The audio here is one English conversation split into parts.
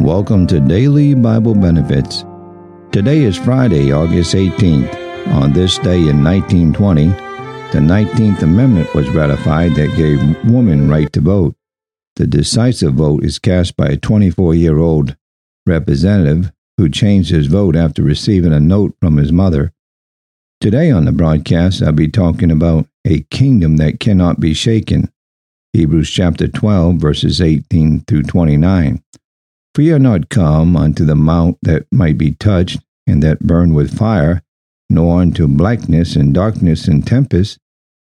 Welcome to Daily Bible Benefits. Today is Friday, August 18th. On this day in 1920, the 19th Amendment was ratified that gave women right to vote. The decisive vote is cast by a 24 year old representative who changed his vote after receiving a note from his mother. Today on the broadcast, I'll be talking about a kingdom that cannot be shaken. Hebrews chapter 12, verses 18 through 29. Are not come unto the mount that might be touched, and that burn with fire, nor unto blackness and darkness and tempest,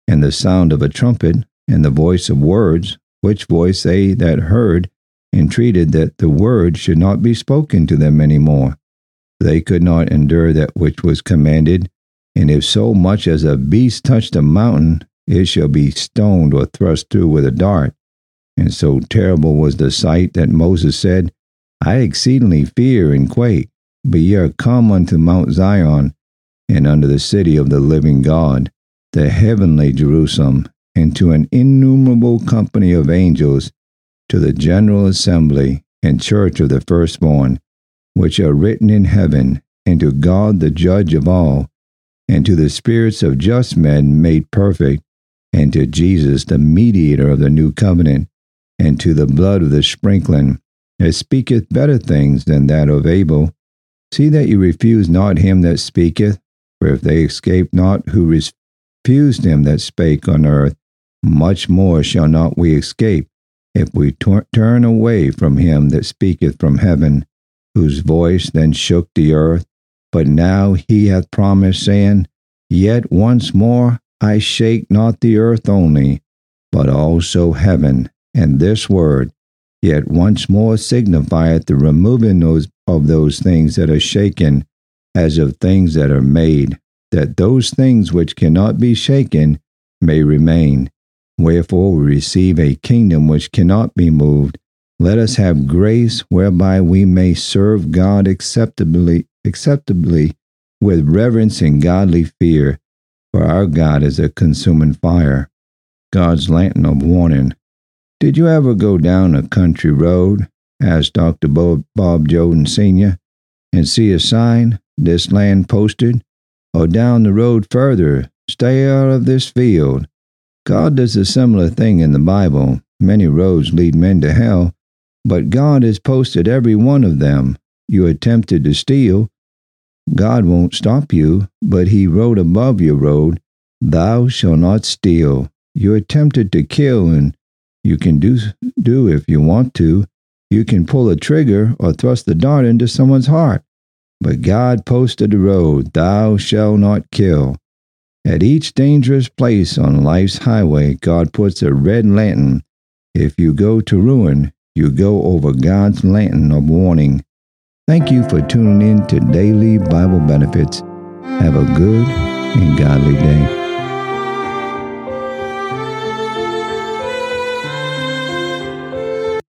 and the sound of a trumpet, and the voice of words, which voice they that heard entreated that the word should not be spoken to them any more. They could not endure that which was commanded, and if so much as a beast touch a mountain, it shall be stoned or thrust through with a dart. And so terrible was the sight that Moses said, I exceedingly fear and quake, but ye are come unto Mount Zion, and unto the city of the living God, the heavenly Jerusalem, and to an innumerable company of angels, to the general assembly and church of the firstborn, which are written in heaven, and to God the judge of all, and to the spirits of just men made perfect, and to Jesus the mediator of the new covenant, and to the blood of the sprinkling speaketh better things than that of Abel. See that you refuse not him that speaketh, for if they escape not who refused him that spake on earth, much more shall not we escape, if we turn away from him that speaketh from heaven, whose voice then shook the earth. But now he hath promised, saying, Yet once more I shake not the earth only, but also heaven. And this word, yet once more signifieth the removing those of those things that are shaken, as of things that are made, that those things which cannot be shaken may remain. Wherefore we receive a kingdom which cannot be moved. Let us have grace whereby we may serve God acceptably, acceptably with reverence and godly fear, for our God is a consuming fire. God's lantern of warning. Did you ever go down a country road, asked Dr. Bob, Bob Jones Sr., and see a sign, this land posted, or down the road further, stay out of this field? God does a similar thing in the Bible. Many roads lead men to hell, but God has posted every one of them. You attempted to steal. God won't stop you, but He wrote above your road, Thou shalt not steal. You attempted to kill, and you can do, do if you want to. You can pull a trigger or thrust the dart into someone's heart. But God posted the road, Thou shalt not kill. At each dangerous place on life's highway, God puts a red lantern. If you go to ruin, you go over God's lantern of warning. Thank you for tuning in to Daily Bible Benefits. Have a good and godly day.